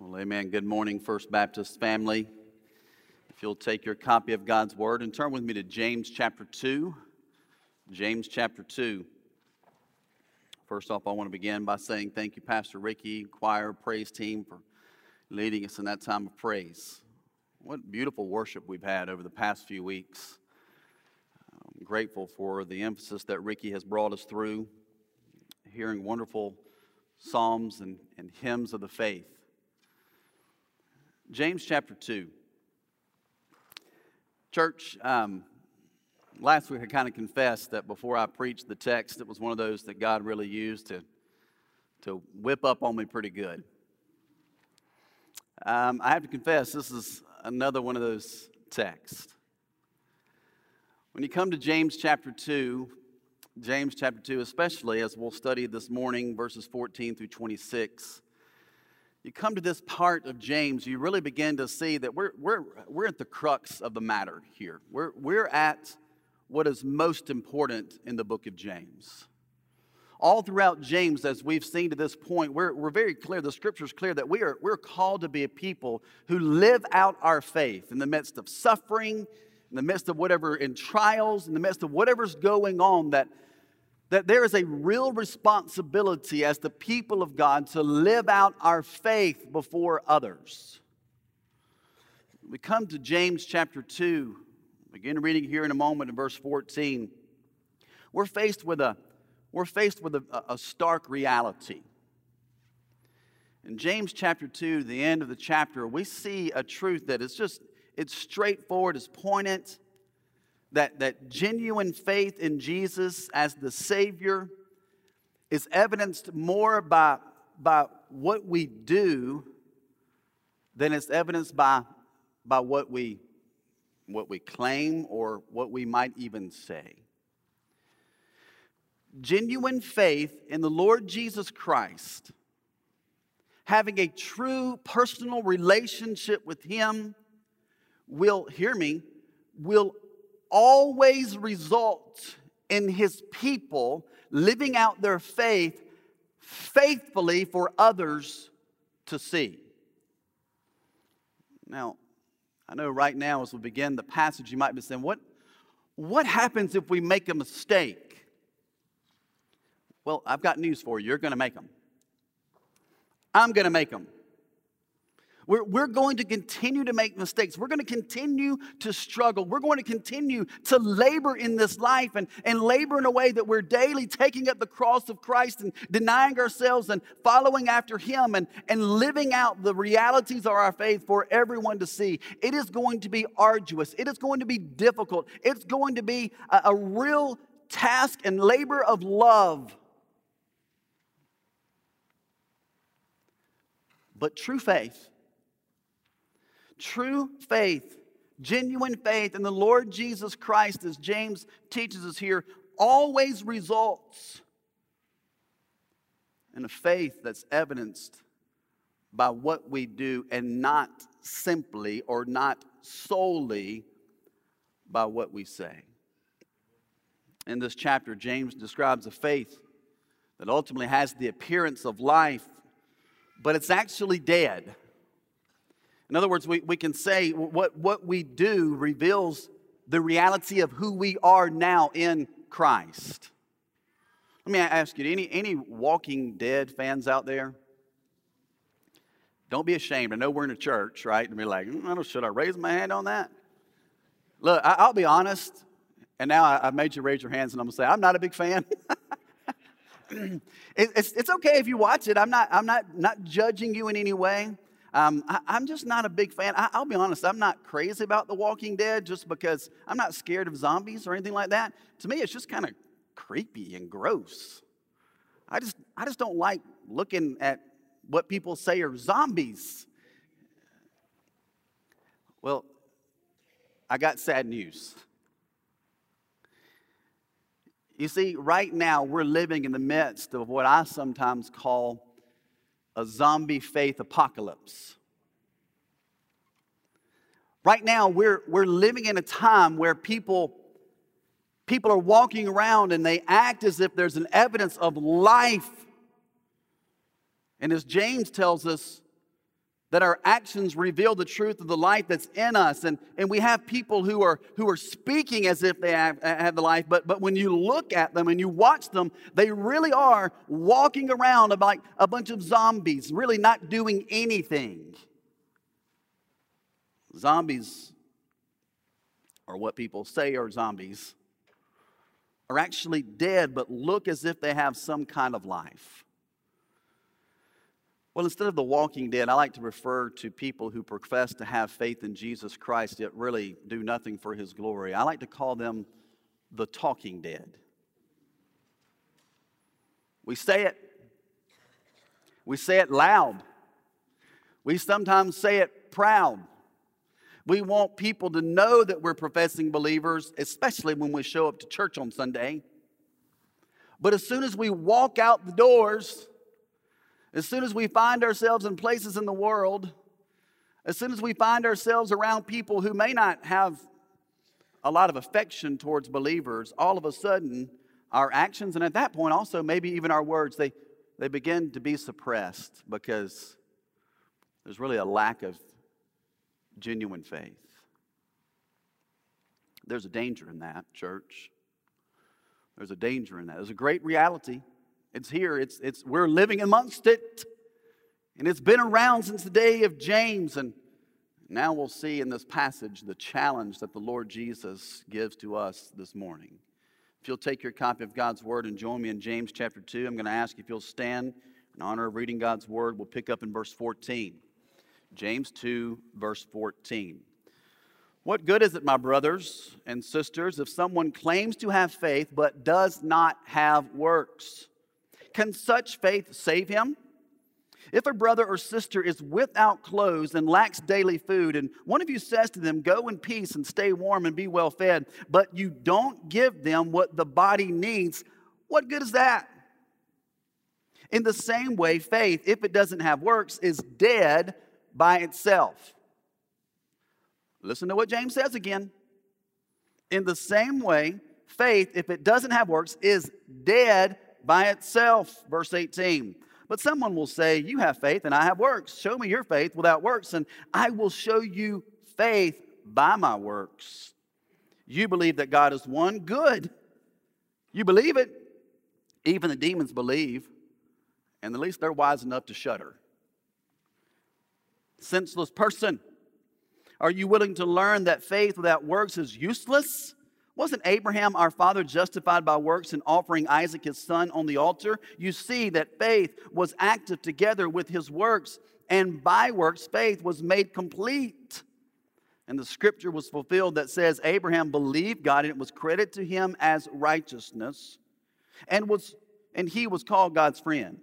Well, amen. Good morning, First Baptist family. If you'll take your copy of God's Word and turn with me to James chapter 2. James chapter 2. First off, I want to begin by saying thank you, Pastor Ricky, choir, praise team, for leading us in that time of praise. What beautiful worship we've had over the past few weeks. I'm grateful for the emphasis that Ricky has brought us through, hearing wonderful psalms and, and hymns of the faith. James chapter 2. Church, um, last week I kind of confessed that before I preached the text, it was one of those that God really used to, to whip up on me pretty good. Um, I have to confess, this is another one of those texts. When you come to James chapter 2, James chapter 2, especially as we'll study this morning, verses 14 through 26, you come to this part of James, you really begin to see that we're, we're, we're at the crux of the matter here. We're, we're at what is most important in the book of James. All throughout James, as we've seen to this point, we're, we're very clear, the scripture is clear that we are, we're called to be a people who live out our faith in the midst of suffering, in the midst of whatever, in trials, in the midst of whatever's going on, that, that there is a real responsibility as the people of God to live out our faith before others. We come to James chapter 2, begin reading here in a moment in verse 14. We're faced with a, we're faced with a, a stark reality. In James chapter 2, the end of the chapter, we see a truth that is just, it's straightforward, it's poignant, that, that genuine faith in Jesus as the Savior is evidenced more by, by what we do than it's evidenced by, by what, we, what we claim or what we might even say. Genuine faith in the Lord Jesus Christ, having a true personal relationship with Him, will, hear me, will always result in his people living out their faith faithfully for others to see. Now, I know right now as we begin the passage, you might be saying, what, what happens if we make a mistake? Well, I've got news for you. You're going to make them. I'm going to make them. We're, we're going to continue to make mistakes. We're going to continue to struggle. We're going to continue to labor in this life and, and labor in a way that we're daily taking up the cross of Christ and denying ourselves and following after Him and, and living out the realities of our faith for everyone to see. It is going to be arduous. It is going to be difficult. It's going to be a, a real task and labor of love. But true faith True faith, genuine faith in the Lord Jesus Christ, as James teaches us here, always results in a faith that's evidenced by what we do and not simply or not solely by what we say. In this chapter, James describes a faith that ultimately has the appearance of life, but it's actually dead. In other words, we, we can say what, what we do reveals the reality of who we are now in Christ. Let me ask you any, any Walking Dead fans out there? Don't be ashamed. I know we're in a church, right? And be like, mm, I don't, should I raise my hand on that? Look, I, will be honest, and now I, I, made you raise your hands, and I'm gonna say I'm not a big fan. it, it's, it's okay if you watch it. I'm not, I'm not, not judging you in any way. Um, I, am just not a big fan. I, will be honest, I'm not crazy about The Walking Dead just because I'm not scared of zombies or anything like that. To me, it's just kind of creepy and gross. I just, I just don't like looking at what people say are zombies. Well, I got sad news. You see, right now we're living in the midst of what I sometimes call a zombie faith apocalypse. Right now, we're, we're living in a time where people, people are walking around and they act as if there's an evidence of life. And as James tells us, that our actions reveal the truth of the light that's in us. And, and we have people who are who are speaking as if they have, have the life but but when you look at them and you watch them they really are walking around like a bunch of zombies really not doing anything. Zombies or what people say are zombies are actually dead but look as if they have some kind of life well, instead of the walking dead, I like to refer to people who profess to have faith in Jesus Christ yet really do nothing for his glory. I like to call them the talking dead. We say it, we say it loud, we sometimes say it proud. We want people to know that we're professing believers, especially when we show up to church on Sunday. But as soon as we walk out the doors, as soon as we find ourselves in places in the world, as soon as we find ourselves around people who may not have a lot of affection towards believers, all of a sudden our actions, and at that point also maybe even our words, they, they begin to be suppressed because there's really a lack of genuine faith. There's a danger in that, church. There's a danger in that. There's a great reality. It's here. It's, it's, we're living amongst it. And it's been around since the day of James. And now we'll see in this passage the challenge that the Lord Jesus gives to us this morning. If you'll take your copy of God's Word and join me in James chapter 2, I'm going to ask if you'll stand in honor of reading God's Word. We'll pick up in verse 14. James 2, verse 14. What good is it, my brothers and sisters, if someone claims to have faith but does not have works? Can such faith save him? If a brother or sister is without clothes and lacks daily food, and one of you says to them, Go in peace and stay warm and be well fed, but you don't give them what the body needs, what good is that? In the same way, faith, if it doesn't have works, is dead by itself. Listen to what James says again. In the same way, faith, if it doesn't have works, is dead by itself. Verse 18. But someone will say, You have faith and I have works. Show me your faith without works, and I will show you faith by my works. You believe that God is one? Good. You believe it. Even the demons believe, and at least they're wise enough to shudder. Senseless person. Are you willing to learn that faith without works is useless? Wasn't Abraham, our father, justified by works in offering Isaac his son on the altar? You see that faith was active together with his works, and by works, faith was made complete. And the scripture was fulfilled that says, Abraham believed God, and it was credited to him as righteousness, and, was, and he was called God's friend.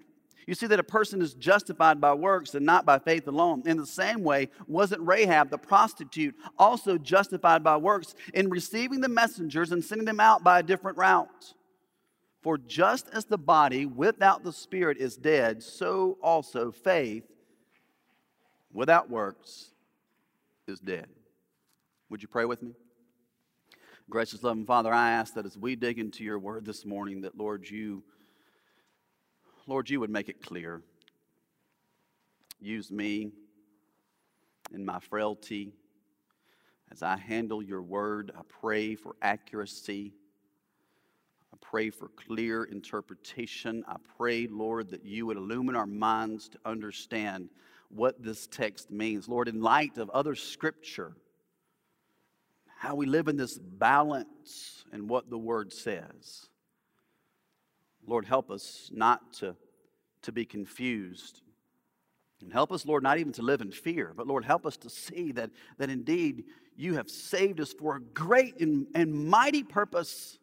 You see that a person is justified by works and not by faith alone. In the same way, wasn't Rahab the prostitute also justified by works in receiving the messengers and sending them out by a different route? For just as the body without the spirit is dead, so also faith without works is dead. Would you pray with me? Gracious, loving Father, I ask that as we dig into your word this morning, that Lord, you Lord, you would make it clear. Use me in my frailty as I handle your word. I pray for accuracy. I pray for clear interpretation. I pray, Lord, that you would illumine our minds to understand what this text means. Lord, in light of other scripture, how we live in this balance and what the word says. Lord, help us not to, to be confused. And help us, Lord, not even to live in fear, but Lord, help us to see that, that indeed you have saved us for a great and, and mighty purpose.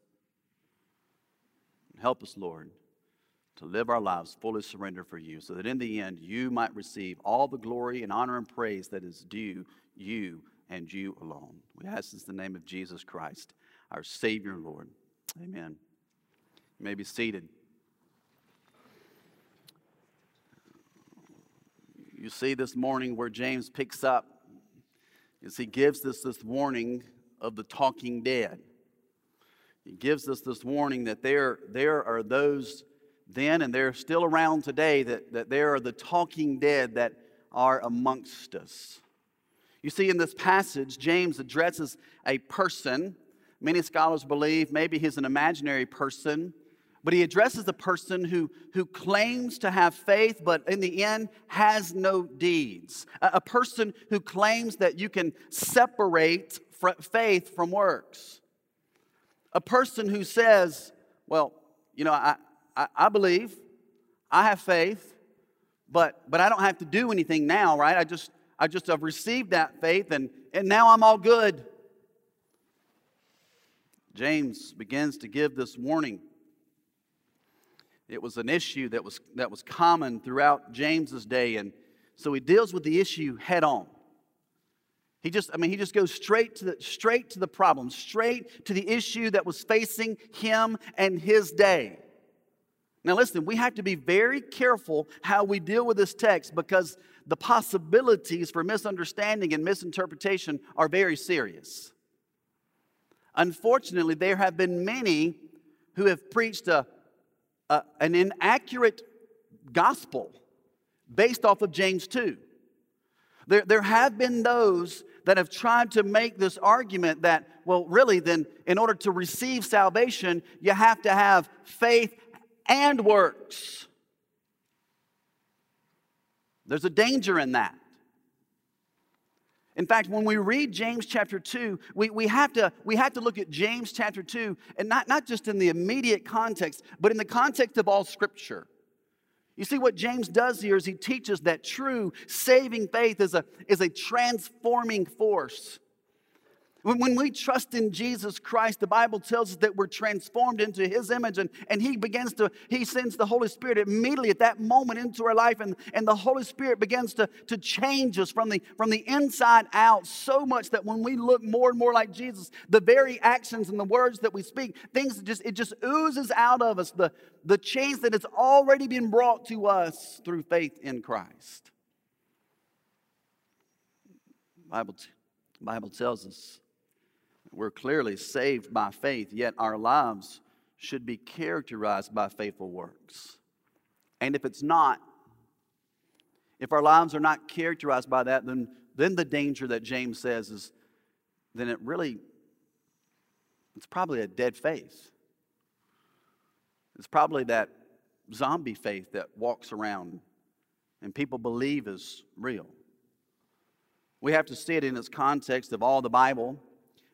Help us, Lord, to live our lives fully surrendered for you, so that in the end you might receive all the glory and honor and praise that is due you and you alone. We ask this in the name of Jesus Christ, our Savior and Lord. Amen. You may be seated. You see this morning where James picks up is he gives us this warning of the talking dead. He gives us this warning that there, there are those then and they're still around today that, that there are the talking dead that are amongst us. You see, in this passage, James addresses a person. Many scholars believe maybe he's an imaginary person, but he addresses a person who, who claims to have faith, but in the end has no deeds. A, a person who claims that you can separate faith from works. A person who says, Well, you know, I, I, I believe, I have faith, but, but I don't have to do anything now, right? I just, I just have received that faith and, and now I'm all good. James begins to give this warning. It was an issue that was, that was common throughout James's day, and so he deals with the issue head on. He just, I mean, he just goes straight to the straight to the problem, straight to the issue that was facing him and his day. Now, listen, we have to be very careful how we deal with this text because the possibilities for misunderstanding and misinterpretation are very serious. Unfortunately, there have been many who have preached a, a, an inaccurate gospel based off of James 2. There, there have been those that have tried to make this argument that, well, really, then, in order to receive salvation, you have to have faith and works. There's a danger in that. In fact, when we read James chapter 2, we, we, have, to, we have to look at James chapter 2, and not, not just in the immediate context, but in the context of all Scripture. You see, what James does here is he teaches that true saving faith is a, is a transforming force. When, we trust in Jesus Christ, the Bible tells us that we're transformed into His image, and, and He begins to, He sends the Holy Spirit immediately at that moment into our life, and, and the Holy Spirit begins to, to change us from the, from the inside out so much that when we look more and more like Jesus, the very actions and the words that we speak, things just, it just oozes out of us, the, the change that has already been brought to us through faith in Christ. Bible, Bible tells us we're clearly saved by faith, yet our lives should be characterized by faithful works. And if it's not, if our lives are not characterized by that, then, then the danger that James says is then it really, it's probably a dead faith. It's probably that zombie faith that walks around and people believe is real. We have to see it in its context of all the Bible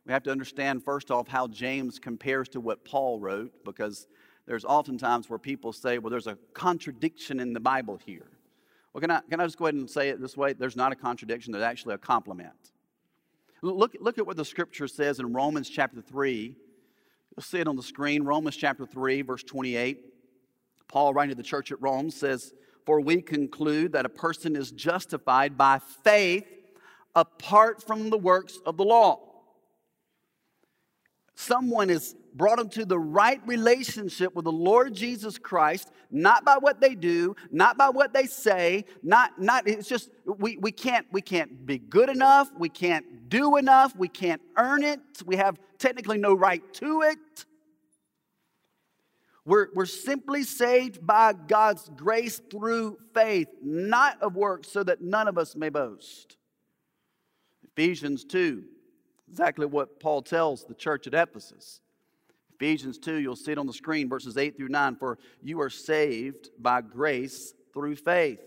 we have to understand, first off, how James compares to what Paul wrote, because there's oftentimes where people say, well, there's a contradiction in the Bible here. Well, can I, can I just go ahead and say it this way? There's not a contradiction, there's actually a complement. Look, look at what the scripture says in Romans chapter 3. You'll see it on the screen. Romans chapter 3, verse 28. Paul, writing to the church at Rome, says, For we conclude that a person is justified by faith apart from the works of the law someone is brought into the right relationship with the Lord Jesus Christ, not by what they do, not by what they say, not, not it's just we, we can't we can't be good enough, we can't do enough, we can't earn it, we have technically no right to it. We're, we're simply saved by God's grace through faith, not of works, so that none of us may boast. Ephesians 2 Exactly what Paul tells the church at Ephesus. Ephesians 2, you'll see it on the screen, verses 8 through 9. For you are saved by grace through faith.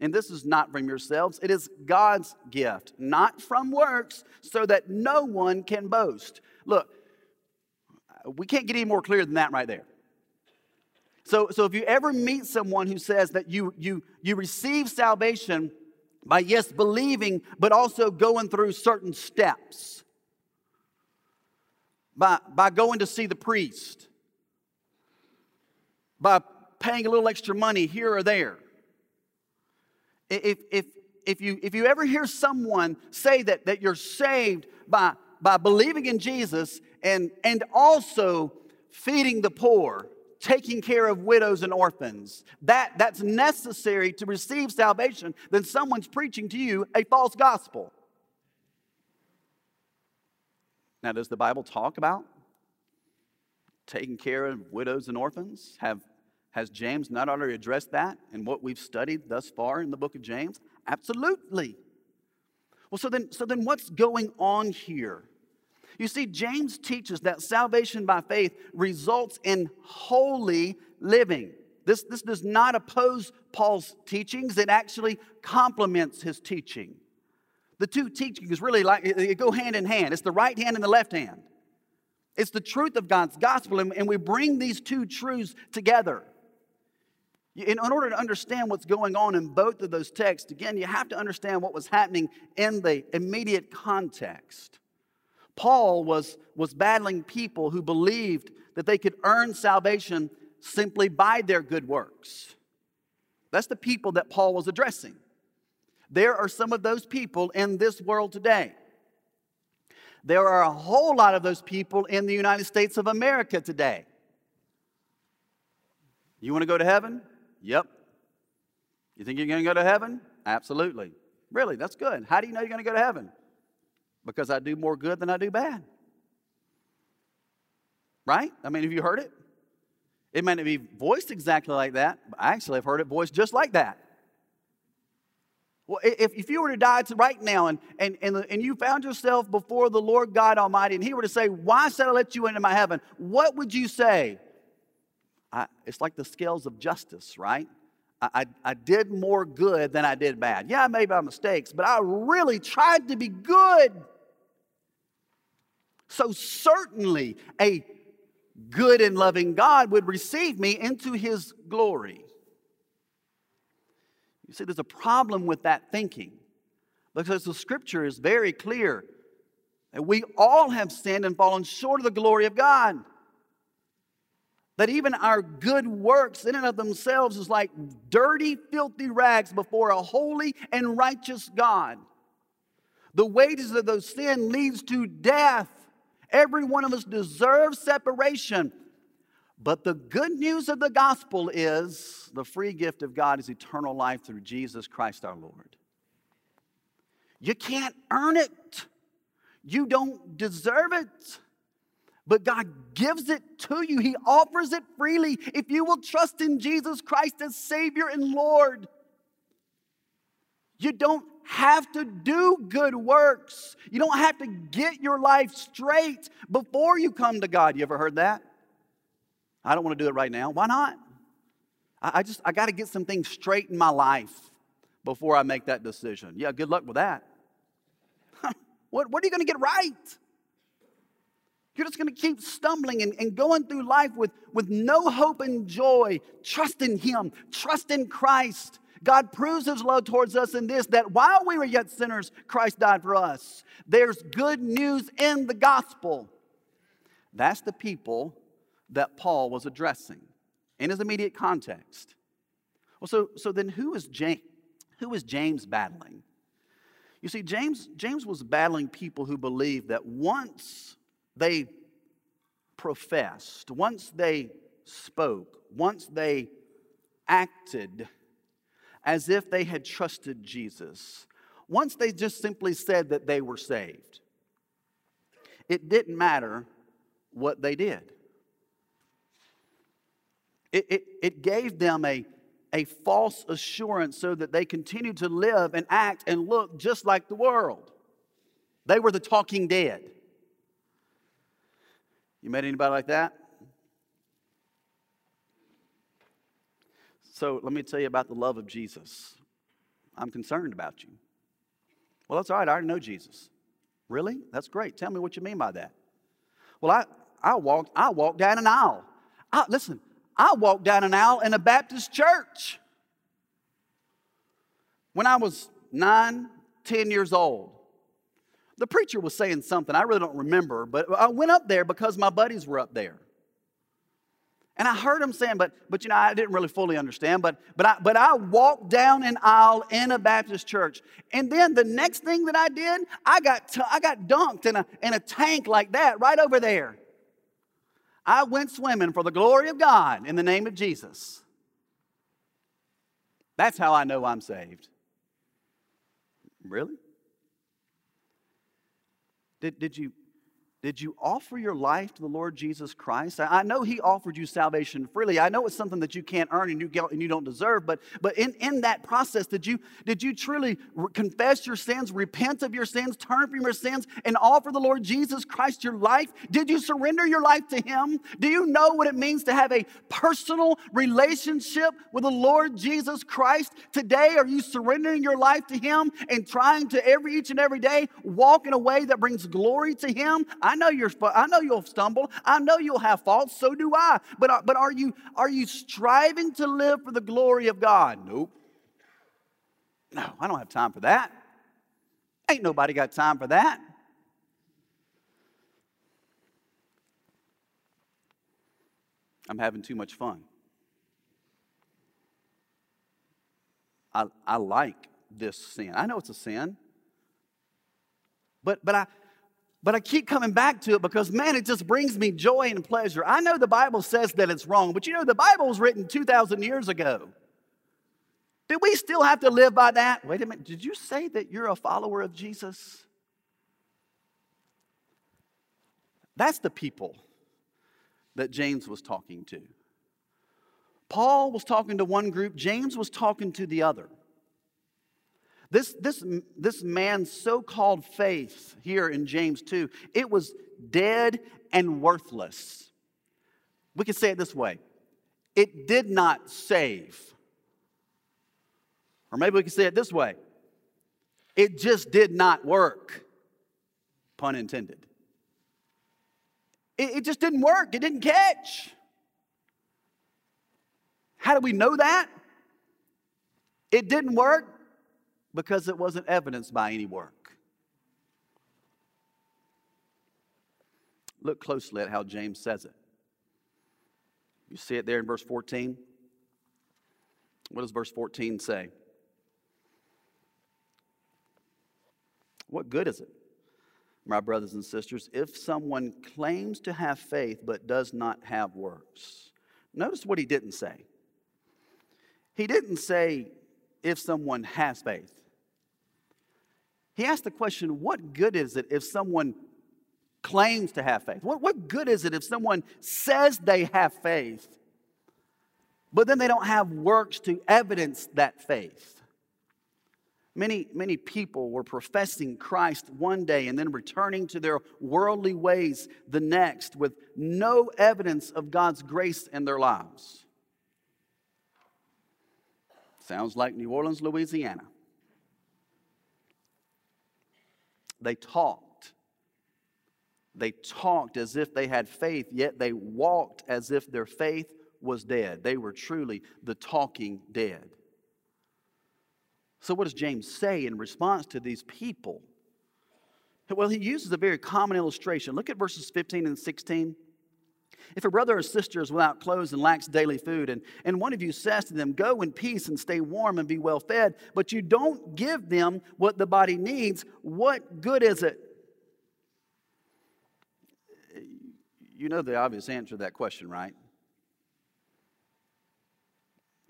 And this is not from yourselves, it is God's gift, not from works, so that no one can boast. Look, we can't get any more clear than that right there. So, so if you ever meet someone who says that you, you, you receive salvation by, yes, believing, but also going through certain steps, by, by going to see the priest, by paying a little extra money here or there. If, if, if, you, if you ever hear someone say that, that you're saved by, by believing in Jesus and, and also feeding the poor, taking care of widows and orphans, that, that's necessary to receive salvation, then someone's preaching to you a false gospel. Now, does the Bible talk about taking care of widows and orphans? Have, has James not already addressed that in what we've studied thus far in the book of James? Absolutely. Well, so then, so then what's going on here? You see, James teaches that salvation by faith results in holy living. This, this does not oppose Paul's teachings, it actually complements his teaching. The two teachings really like they go hand in hand. It's the right hand and the left hand. It's the truth of God's gospel, and, we bring these two truths together. In order to understand what's going on in both of those texts, again, you have to understand what was happening in the immediate context. Paul was, was battling people who believed that they could earn salvation simply by their good works. That's the people that Paul was addressing. There are some of those people in this world today. There are a whole lot of those people in the United States of America today. You want to go to heaven? Yep. You think you're going to go to heaven? Absolutely. Really, that's good. How do you know you're going to go to heaven? Because I do more good than I do bad. Right? I mean, have you heard it? It may not be voiced exactly like that, but I actually have heard it voiced just like that. Well, if, if you were to die right now and, and, and, and you found yourself before the Lord God Almighty and He were to say, Why should I let you into my heaven? What would you say? I, it's like the scales of justice, right? I, I, I did more good than I did bad. Yeah, I made my mistakes, but I really tried to be good. So, certainly, a good and loving God would receive me into his glory. You see, there's a problem with that thinking because the scripture is very clear that we all have sinned and fallen short of the glory of God. That even our good works, in and of themselves, is like dirty, filthy rags before a holy and righteous God. The wages of those sin leads to death. Every one of us deserves separation. But the good news of the gospel is the free gift of God is eternal life through Jesus Christ our Lord. You can't earn it, you don't deserve it. But God gives it to you. He offers it freely if you will trust in Jesus Christ as Savior and Lord. You don't have to do good works. You don't have to get your life straight before you come to God. You ever heard that? I don't want to do it right now. Why not? I, just, I got to get some things straight in my life before I make that decision. Yeah, good luck with that. what, what are you going to get right? You're just going to keep stumbling and, and going through life with, with no hope and joy. Trust in Him, trust in Christ. God proves his love towards us in this that while we were yet sinners, Christ died for us. There's good news in the gospel. That's the people that Paul was addressing in his immediate context. Well, so, so then who is James? Who is James battling? You see, James, James was battling people who believed that once they professed, once they spoke, once they acted as if they had trusted Jesus. Once they just simply said that they were saved, it didn't matter what they did. It, it, it gave them a, a false assurance so that they continued to live and act and look just like the world. They were the talking dead. You met anybody like that? So let me tell you about the love of Jesus. I'm concerned about you. Well, that's all right. I already know Jesus. Really? That's great. Tell me what you mean by that. Well, I, I walked I walked down an aisle. I, listen, I walked down an aisle in a Baptist church when I was nine, ten years old. The preacher was saying something I really don't remember, but I went up there because my buddies were up there. And I heard him saying, but, but you know, I didn't really fully understand, but, but, I, but I walked down an aisle in a Baptist church. And then the next thing that I did, I got, t- I got dunked in a, in a tank like that right over there. I went swimming for the glory of God in the name of Jesus. That's how I know I'm saved. Really? Did, did, you, Did you offer your life to the Lord Jesus Christ? I know He offered you salvation freely. I know it's something that you can't earn and you, and you don't deserve, but, but in, in that process, did you, did you truly confess your sins, repent of your sins, turn from your sins, and offer the Lord Jesus Christ your life? Did you surrender your life to Him? Do you know what it means to have a personal relationship with the Lord Jesus Christ? Today, are you surrendering your life to Him and trying to every each and every day walk in a way that brings glory to Him? I know you're I know you'll stumble. I know you'll have faults, so do I. But, uh, but are you are you striving to live for the glory of God? Nope. No, I don't have time for that. Ain't nobody got time for that. I'm having too much fun. I, I like this sin. I know it's a sin. But, but I, but I keep coming back to it because, man, it just brings me joy and pleasure. I know the Bible says that it's wrong, but you know, the Bible was written 2,000 years ago. Do we still have to live by that? Wait a minute, did you say that you're a follower of Jesus? That's the people that James was talking to. Paul was talking to one group, James was talking to the other. This, this, this man's so called faith here in James 2, it was dead and worthless. We could say it this way it did not save. Or maybe we could say it this way it just did not work. Pun intended. It, it just didn't work, it didn't catch. How do we know that? It didn't work because it wasn't evidenced by any work. Look closely at how James says it. You see it there in verse 14? What does verse 14 say? What good is it, my brothers and sisters, if someone claims to have faith but does not have works? Notice what he didn't say. He didn't say if someone has faith. He asked the question what good is it if someone claims to have faith? What, what good is it if someone says they have faith, but then they don't have works to evidence that faith? Many, many people were professing Christ one day and then returning to their worldly ways the next with no evidence of God's grace in their lives. Sounds like New Orleans, Louisiana. They talked. They talked as if they had faith, yet they walked as if their faith was dead. They were truly the talking dead. So, what does James say in response to these people? Well, he uses a very common illustration. Look at verses 15 and 16. If a brother or sister is without clothes and lacks daily food, and, and one of you says to them, Go in peace and stay warm and be well fed, but you don't give them what the body needs, what good is it? You know the obvious answer to that question, right?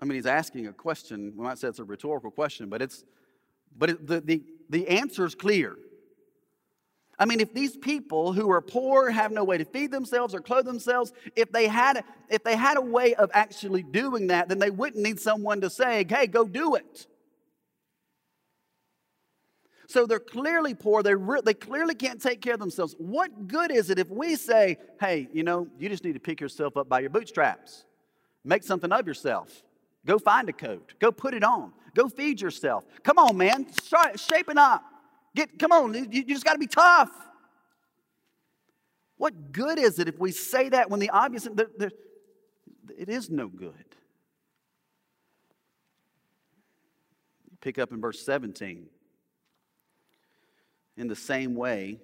I mean, he's asking a question. We might say it's a rhetorical question, but it's but it, the, the, the answer is clear. I mean, if these people who are poor, have no way to feed themselves or clothe themselves, if they had, if they had a way of actually doing that, then they wouldn't need someone to say, hey, go do it. So they're clearly poor. They, re- they clearly can't take care of themselves. What good is it if we say, hey, you know, you just need to pick yourself up by your bootstraps, make something of yourself, go find a coat, go put it on, go feed yourself. Come on, man, start shaping up. Get, come on, you, you just got to be tough. What good is it if we say that when the obvious, there, there, it is no good. Pick up in verse 17. In the same way,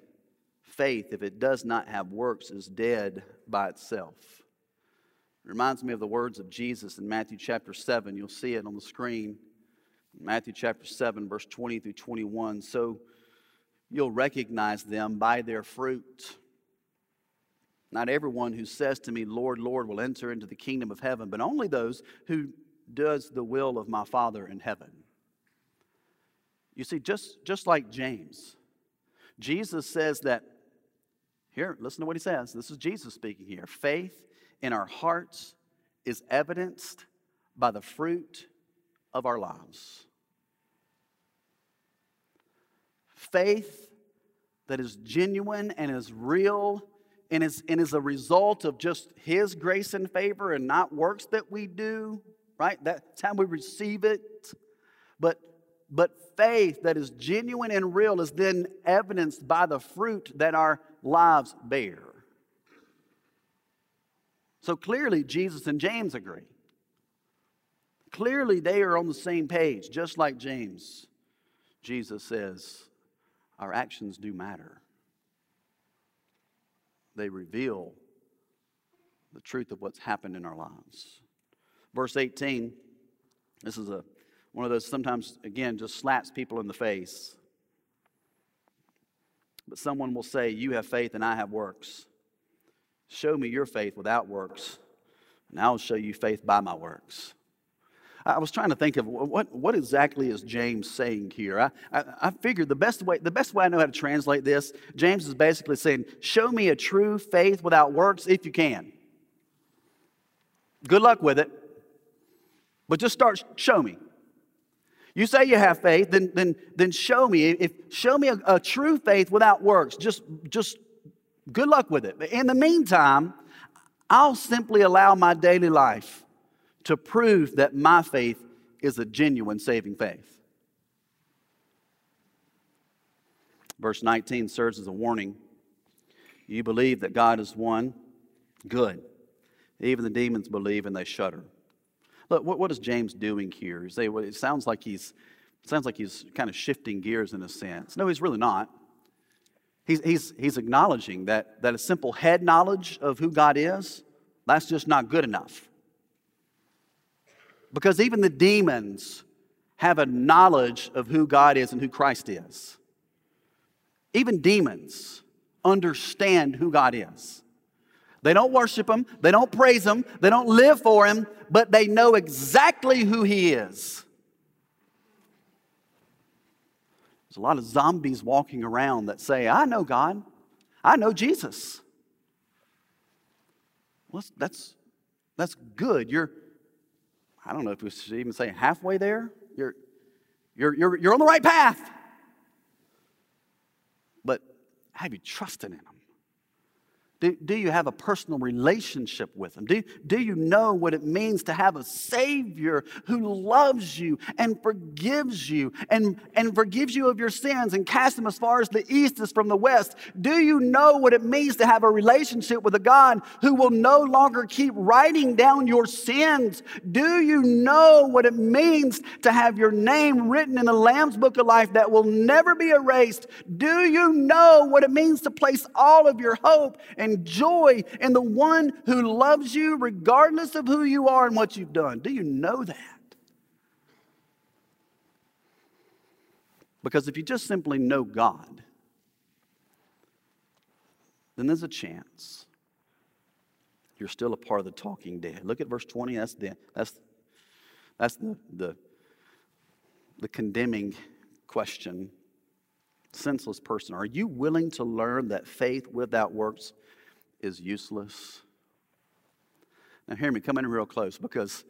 faith, if it does not have works, is dead by itself. It reminds me of the words of Jesus in Matthew chapter 7. You'll see it on the screen. Matthew chapter 7, verse 20 through 21. So you'll recognize them by their fruit. Not everyone who says to me, Lord, Lord, will enter into the kingdom of heaven, but only those who does the will of my Father in heaven. You see, just, just like James, Jesus says that Here, listen to what he says. This is Jesus speaking here. Faith in our hearts is evidenced by the fruit of our lives. Faith that is genuine and is real and is, and is a result of just His grace and favor and not works that we do, right? That's how we receive it. But, but faith that is genuine and real is then evidenced by the fruit that our lives bear. So clearly, Jesus and James agree. Clearly, they are on the same page, just like James. Jesus says, Our actions do matter, they reveal the truth of what's happened in our lives. Verse 18, this is a, one of those sometimes, again, just slaps people in the face. But someone will say, You have faith and I have works. Show me your faith without works, and I'll show you faith by my works. I was trying to think of what, what exactly is James saying here. I, I, I figured the best, way, the best way I know how to translate this, James is basically saying, Show me a true faith without works if you can. Good luck with it, but just start, show me. You say you have faith, then, then, then show me. If, show me a, a true faith without works. Just, just good luck with it. In the meantime, I'll simply allow my daily life to prove that my faith is a genuine saving faith. Verse 19 serves as a warning. You believe that God is one? Good. Even the demons believe and they shudder. Look, what, what is James doing here? Well, it sounds like he's sounds like he's kind of shifting gears in a sense. No, he's really not. He's, he's, he's acknowledging that, that a simple head knowledge of who God is, that's just not good enough. Because even the demons have a knowledge of who God is and who Christ is. Even demons understand who God is. They don't worship him, they don't praise him, they don't live for him, but they know exactly who he is. There's a lot of zombies walking around that say, I know God, I know Jesus. Well, that's, that's good. You're, I don't know if we should even say halfway there. You're, you're, you're, you're on the right path. But have you trusted in him? Do, do you have a personal relationship with Him? Do, do you know what it means to have a Savior who loves you and forgives you and, and forgives you of your sins and casts them as far as the east is from the west? Do you know what it means to have a relationship with a God who will no longer keep writing down your sins? Do you know what it means to have your name written in the Lamb's Book of Life that will never be erased? Do you know what it means to place all of your hope and and joy in the one who loves you regardless of who you are and what you've done. Do you know that? Because if you just simply know God, then there's a chance you're still a part of the talking dead. Look at verse 20. That's the, that's, that's the, the, the condemning question. Senseless person. Are you willing to learn that faith without works is useless. Now, hear me, come in real close because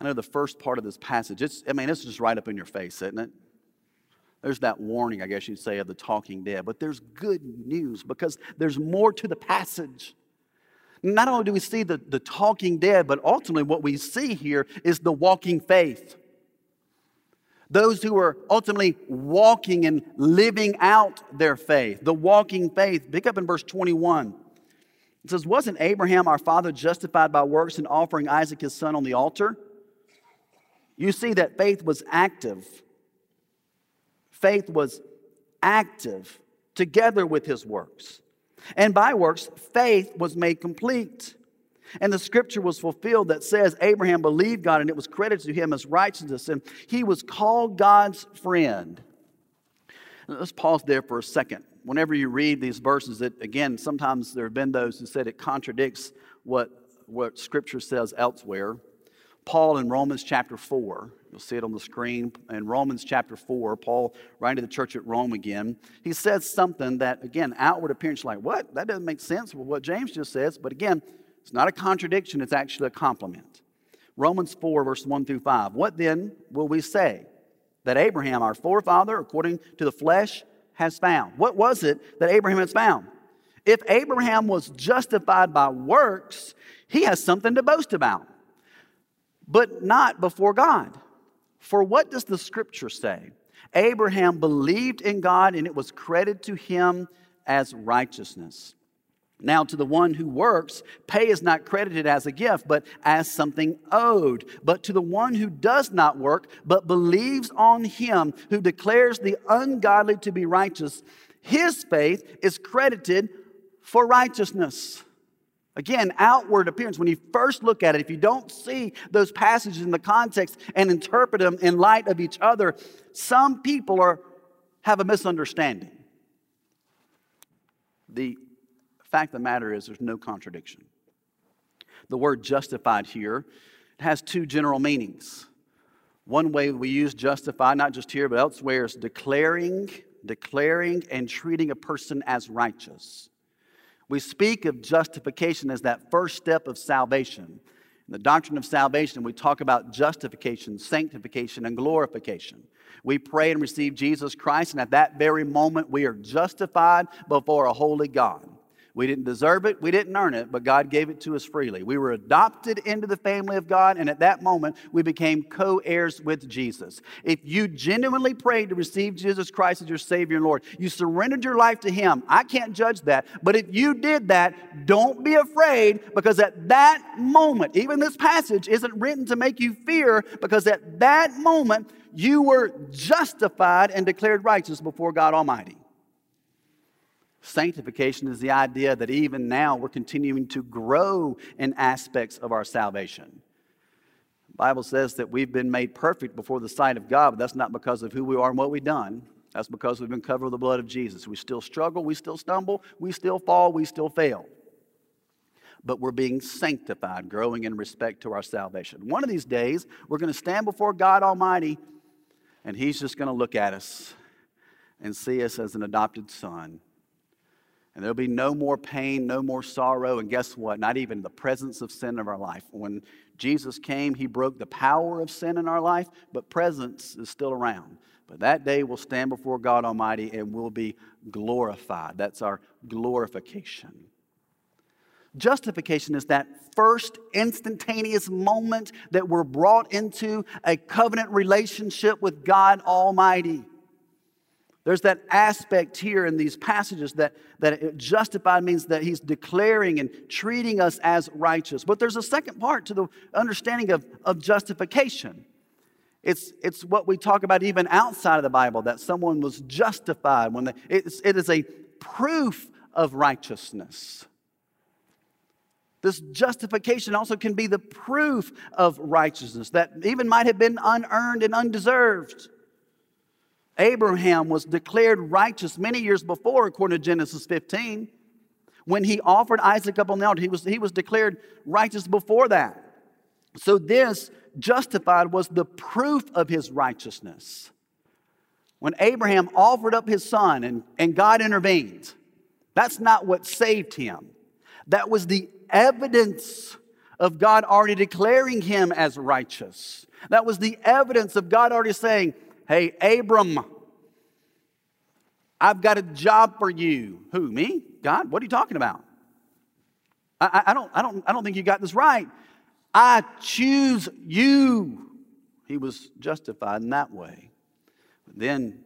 I know the first part of this passage, it's, I mean, it's just right up in your face, isn't it? There's that warning, I guess you'd say, of the talking dead. But there's good news because there's more to the passage. Not only do we see the, the talking dead, but ultimately what we see here is the walking faith. Those who are ultimately walking and living out their faith, the walking faith. Pick up in verse 21. It says, Wasn't Abraham our father justified by works in offering Isaac his son on the altar? You see that faith was active. Faith was active together with his works. And by works, faith was made complete. And the scripture was fulfilled that says Abraham believed God and it was credited to him as righteousness, and he was called God's friend. Let's pause there for a second whenever you read these verses, that again, sometimes there have been those who said it contradicts what, what Scripture says elsewhere. Paul in Romans chapter 4. You'll see it on the screen. In Romans chapter 4, Paul, writing to the church at Rome again, he says something that, again, outward appearance, like, what? That doesn't make sense with what James just says. But again, it's not a contradiction, it's actually a complement. Romans 4, verse 1 through 5. What then will we say? That Abraham, our forefather, according to the flesh, has found. What was it that Abraham has found? If Abraham was justified by works, he has something to boast about, but not before God. For what does the scripture say? Abraham believed in God and it was credited to him as righteousness. Now, to the one who works, pay is not credited as a gift, but as something owed. But to the one who does not work, but believes on him who declares the ungodly to be righteous, his faith is credited for righteousness. Again, outward appearance. When you first look at it, if you don't see those passages in the context and interpret them in light of each other, some people are, have a misunderstanding. The fact of the matter is, there's no contradiction. The word justified here has two general meanings. One way we use justified, not just here but elsewhere, is declaring, declaring and treating a person as righteous. We speak of justification as that first step of salvation. In the doctrine of salvation, we talk about justification, sanctification, and glorification. We pray and receive Jesus Christ, and at that very moment, we are justified before a holy God. We didn't deserve it, we didn't earn it, but God gave it to us freely. We were adopted into the family of God, and at that moment, we became co heirs with Jesus. If you genuinely prayed to receive Jesus Christ as your Savior and Lord, you surrendered your life to Him. I can't judge that, but if you did that, don't be afraid because at that moment, even this passage isn't written to make you fear, because at that moment, you were justified and declared righteous before God Almighty. Sanctification is the idea that even now we're continuing to grow in aspects of our salvation. The Bible says that we've been made perfect before the sight of God, but that's not because of who we are and what we've done. That's because we've been covered with the blood of Jesus. We still struggle, we still stumble, we still fall, we still fail. But we're being sanctified, growing in respect to our salvation. One of these days, we're going to stand before God Almighty, and He's just going to look at us and see us as an adopted son and there'll be no more pain, no more sorrow, and guess what? Not even the presence of sin in our life. When Jesus came, he broke the power of sin in our life, but presence is still around. But that day we'll stand before God Almighty and we'll be glorified. That's our glorification. Justification is that first instantaneous moment that we're brought into a covenant relationship with God Almighty. There's that aspect here in these passages that, that justified means that he's declaring and treating us as righteous. But there's a second part to the understanding of, of justification. It's, it's what we talk about even outside of the Bible that someone was justified when they, it's, it is a proof of righteousness. This justification also can be the proof of righteousness that even might have been unearned and undeserved. Abraham was declared righteous many years before, according to Genesis 15. When he offered Isaac up on the altar, he was, he was declared righteous before that. So, this justified was the proof of his righteousness. When Abraham offered up his son and, and God intervened, that's not what saved him. That was the evidence of God already declaring him as righteous. That was the evidence of God already saying, Hey, Abram, I've got a job for you. Who, me? God? What are you talking about? I, I, don't, I, don't, I don't think you got this right. I choose you. He was justified in that way. But then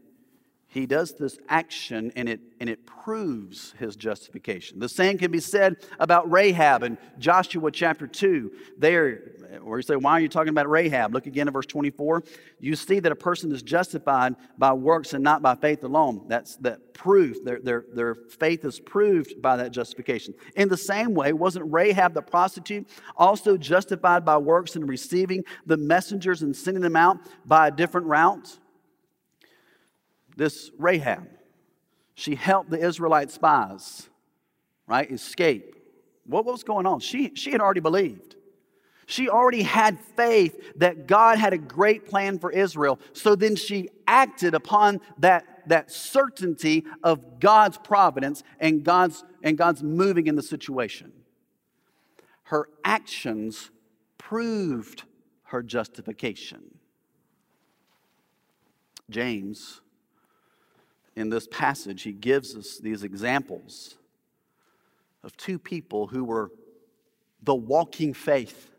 he does this action and it, and it proves his justification. The same can be said about Rahab in Joshua chapter 2. There, where you say, Why are you talking about Rahab? Look again at verse 24. You see that a person is justified by works and not by faith alone. That's that proof. Their, their, their faith is proved by that justification. In the same way, wasn't Rahab the prostitute also justified by works and receiving the messengers and sending them out by a different route? This Rahab. She helped the Israelite spies, right, escape. What was going on? She, she had already believed. She already had faith that God had a great plan for Israel. So then she acted upon that, that certainty of God's providence and God's, and God's moving in the situation. Her actions proved her justification. James, in this passage, he gives us these examples of two people who were the walking faith.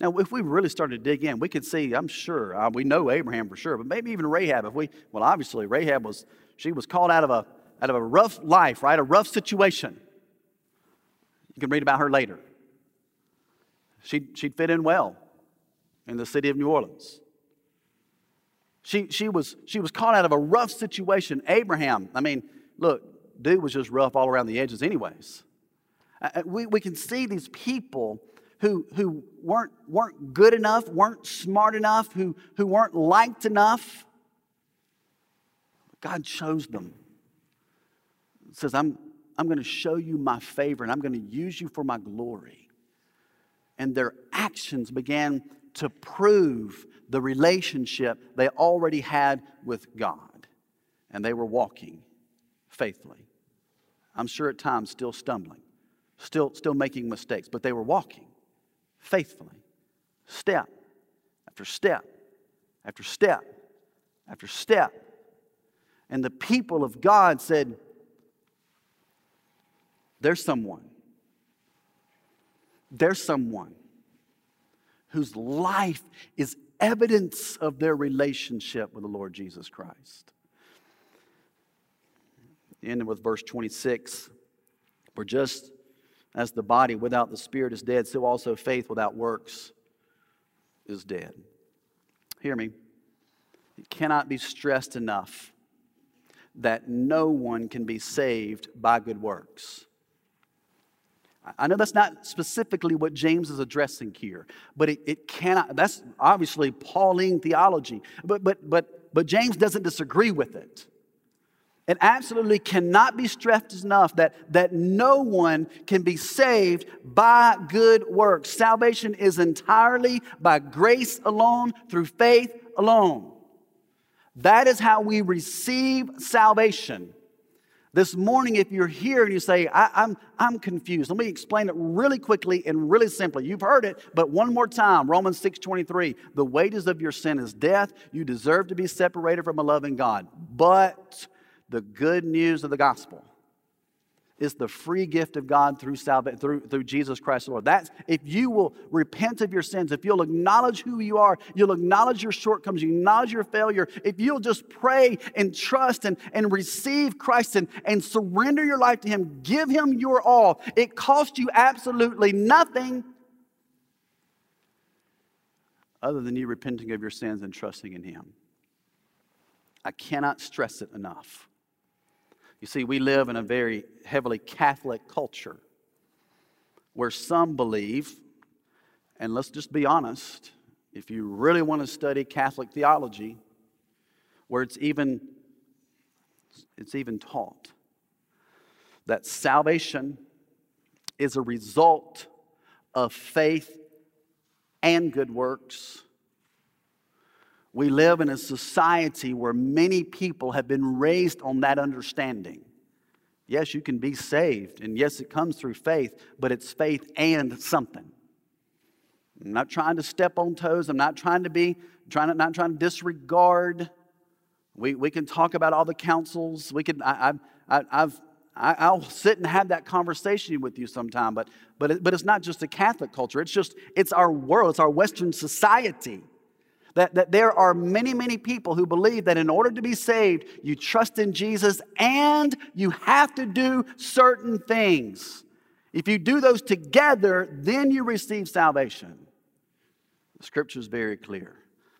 Now, if we really started to dig in, we could see, I'm sure, uh, we know Abraham for sure, but maybe even Rahab. If we, well, obviously, Rahab was, she was called out of a, out of a rough life, right? A rough situation. You can read about her later. She'd, she'd fit in well in the city of New Orleans. She, she, was, she was caught out of a rough situation. Abraham, I mean, look, dude was just rough all around the edges, anyways. Uh, uh, we, we can see these people who, who weren't, weren't good enough, weren't smart enough, who, who weren't liked enough. God chose them. Says, I'm, I'm going to show you my favor and I'm going to use you for my glory. And their actions began to prove the relationship they already had with God. And they were walking faithfully. I'm sure at times still stumbling, still, still making mistakes, but they were walking faithfully, step after step after step after step. And the people of God said, There's someone. There's someone whose life is evidence of their relationship with the Lord Jesus Christ. Ending with verse 26 For just as the body without the spirit is dead, so also faith without works is dead. Hear me. It cannot be stressed enough that no one can be saved by good works. I know that's not specifically what James is addressing here, but it, it cannot, that's obviously Pauline theology, but, but, but, but James doesn't disagree with it. It absolutely cannot be stressed enough that, that no one can be saved by good works. Salvation is entirely by grace alone, through faith alone. That is how we receive salvation. This morning, if you're here and you say, I, am I'm, I'm confused, let me explain it really quickly and really simply. You've heard it, but one more time Romans 6 23. The wages of your sin is death. You deserve to be separated from a loving God. But the good news of the gospel is the free gift of God through salvation through, through Jesus Christ the Lord. That's if you will repent of your sins, if you'll acknowledge who you are, you'll acknowledge your shortcomings, you acknowledge your failure, if you'll just pray and trust and, and receive Christ and, and surrender your life to Him, give Him your all. It costs you absolutely nothing other than you repenting of your sins and trusting in Him. I cannot stress it enough. You see, we live in a very heavily Catholic culture where some believe, and let's just be honest, if you really want to study Catholic theology, where it's even it's even taught that salvation is a result of faith and good works we live in a society where many people have been raised on that understanding. Yes, you can be saved, and yes, it comes through faith, but it's faith and something. I'm not trying to step on toes. I'm not trying to be, trying to, not trying to disregard. We, we can talk about all the councils. We can, I, I, I've, I, will sit and have that conversation with you sometime, but, but, it, but it's not just a Catholic culture. It's just, it's our world. It's our Western society. That, that there are many, many people who believe that in order to be saved, you trust in Jesus and you have to do certain things. If you do those together, then you receive salvation. The scripture is very clear.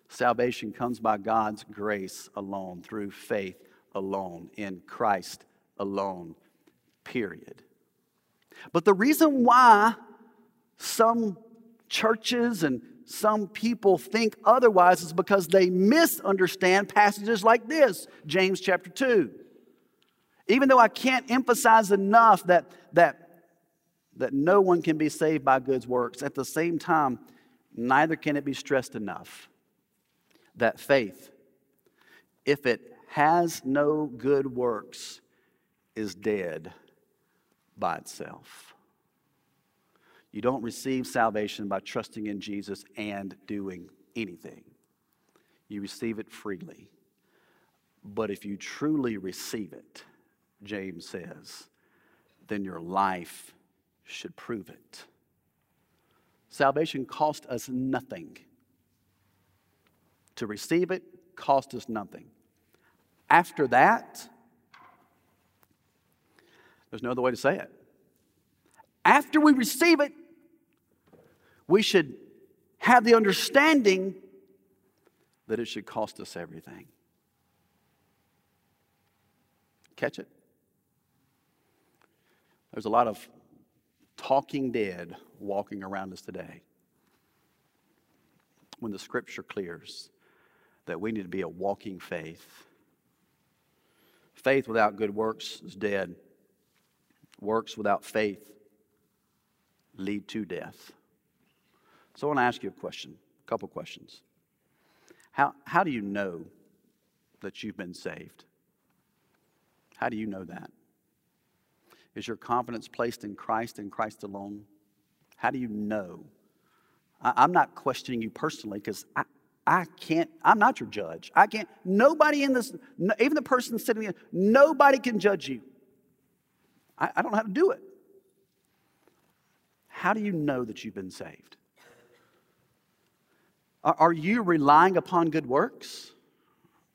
Salvation comes by God's grace alone, through faith alone, in Christ alone, period. But the reason why some churches and some people think otherwise is because they misunderstand passages like this, James chapter 2. Even though I can't emphasize enough that, that, that no one can be saved by good works. At the same time, neither can it be stressed enough that faith, if it has no good works, is dead by itself. You don't receive salvation by trusting in Jesus and doing anything. You receive it freely. But if you truly receive it, James says, then your life should prove it. Salvation cost us nothing. To receive it cost us nothing. After that, there's no other way to say it. After we receive it, we should have the understanding that it should cost us everything. Catch it? There's a lot of talking dead walking around us today. When the scripture clears that we need to be a walking faith. Faith without good works is dead. Works without faith lead to death. So I want to ask you a question, a couple questions. How, how do you know that you've been saved? How do you know that? Is your confidence placed in Christ and Christ alone? How do you know? I, am not questioning you personally because I, I can't, I'm not your judge. I can't, nobody in this, even the person sitting here, nobody can judge you. I, I don't know how to do it. How do you know that you've been saved? Are, you relying upon good works?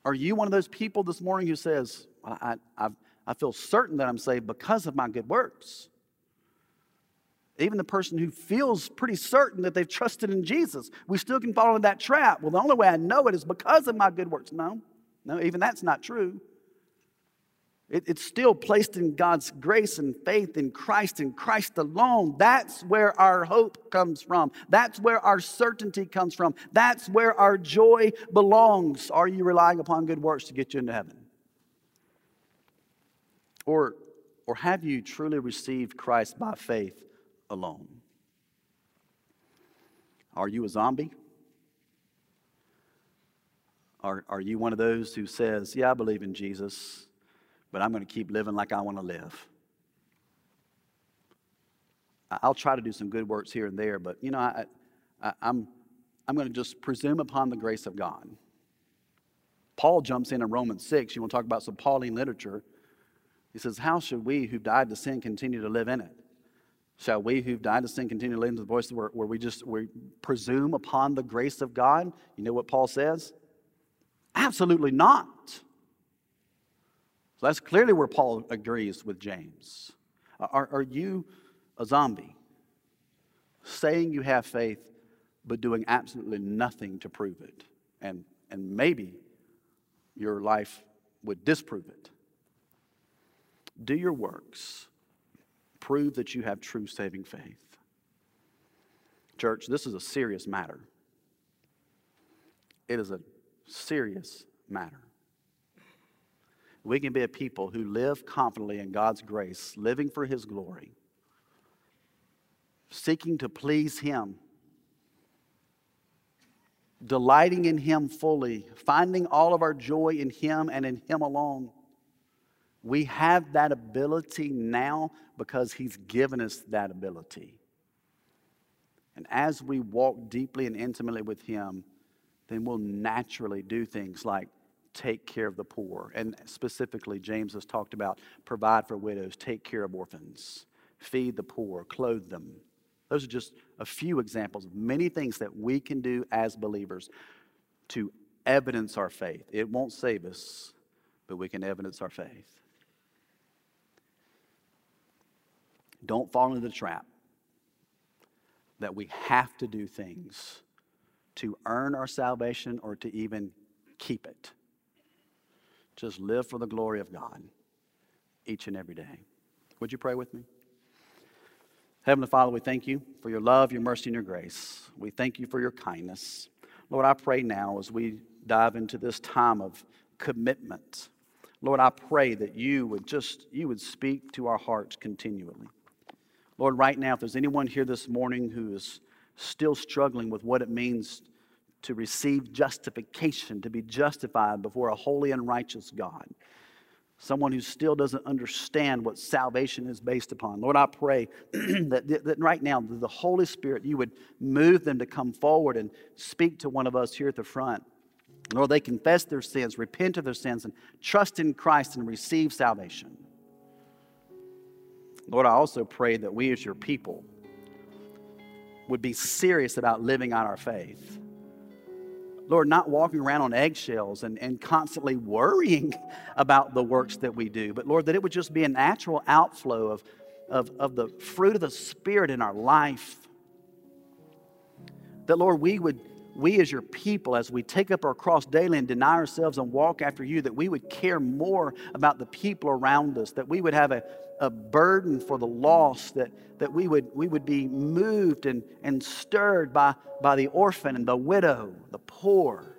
Are you one of those people this morning who says, I, I've, I feel certain that I'm saved because of my good works. Even the person who feels pretty certain that they've trusted in Jesus, we still can fall into that trap. Well, the only way I know it is because of my good works. No, no, even that's not true. It, it's still placed in God's grace and faith in Christ and Christ alone. That's where our hope comes from. That's where our certainty comes from. That's where our joy belongs. Are you relying upon good works to get you into heaven? Or, or have you truly received Christ by faith alone? Are you a zombie? Are, are you one of those who says, Yeah, I believe in Jesus, but I'm going to keep living like I want to live? I'll try to do some good works here and there, but you know, I, I, I'm, I'm going to just presume upon the grace of God. Paul jumps in in Romans 6. You want to talk about some Pauline literature. He says, How should we who died to sin continue to live in it? Shall we who've died to sin continue to live in the voice where, where we just we presume upon the grace of God? You know what Paul says? Absolutely not. So that's clearly where Paul agrees with James. Are, are you a zombie? Saying you have faith, but doing absolutely nothing to prove it. And, and maybe your life would disprove it. Do your works. Prove that you have true saving faith. Church, this is a serious matter. It is a serious matter. We can be a people who live confidently in God's grace, living for His glory, seeking to please Him, delighting in Him fully, finding all of our joy in Him and in Him alone. We have that ability now because He's given us that ability. And as we walk deeply and intimately with Him, then we'll naturally do things like take care of the poor. And specifically, James has talked about provide for widows, take care of orphans, feed the poor, clothe them. Those are just a few examples of many things that we can do as believers to evidence our faith. It won't save us, but we can evidence our faith. Don't fall into the trap that we have to do things to earn our salvation or to even keep it. Just live for the glory of God each and every day. Would you pray with me? Heavenly Father, we thank you for your love, your mercy, and your grace. We thank you for your kindness. Lord, I pray now as we dive into this time of commitment. Lord, I pray that you would just you would speak to our hearts continually. Lord, right now, if there's anyone here this morning who is still struggling with what it means to receive justification, to be justified before a holy and righteous God, someone who still doesn't understand what salvation is based upon. Lord, I pray that, that right now, the Holy Spirit, you would move them to come forward and speak to one of us here at the front. Lord, they confess their sins, repent of their sins, and trust in Christ and receive salvation. Lord, I also pray that we as your people would be serious about living out our faith. Lord, not walking around on eggshells and, and constantly worrying about the works that we do, but Lord, that it would just be a natural outflow of, of, of the fruit of the Spirit in our life. That, Lord, we would, we as your people, as we take up our cross daily and deny ourselves and walk after you, that we would care more about the people around us, that we would have a, a burden for the lost, that, that we, would, we would be moved and, and stirred by, by the orphan and the widow, the poor.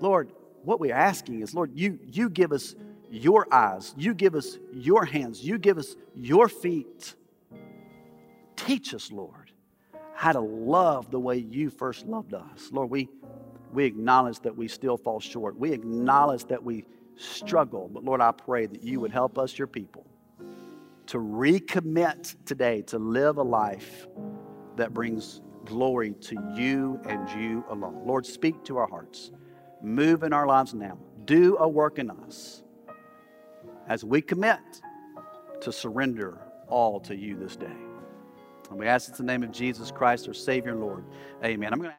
Lord, what we're asking is, Lord, you, you give us your eyes, you give us your hands, you give us your feet. Teach us, Lord, how to love the way you first loved us. Lord, we, we acknowledge that we still fall short. We acknowledge that we struggle. But Lord, I pray that you would help us, your people, to recommit today to live a life that brings glory to you and you alone. Lord, speak to our hearts. Move in our lives now. Do a work in us as we commit to surrender all to you this day. And we ask it in the name of Jesus Christ, our Savior and Lord. Amen. I'm going to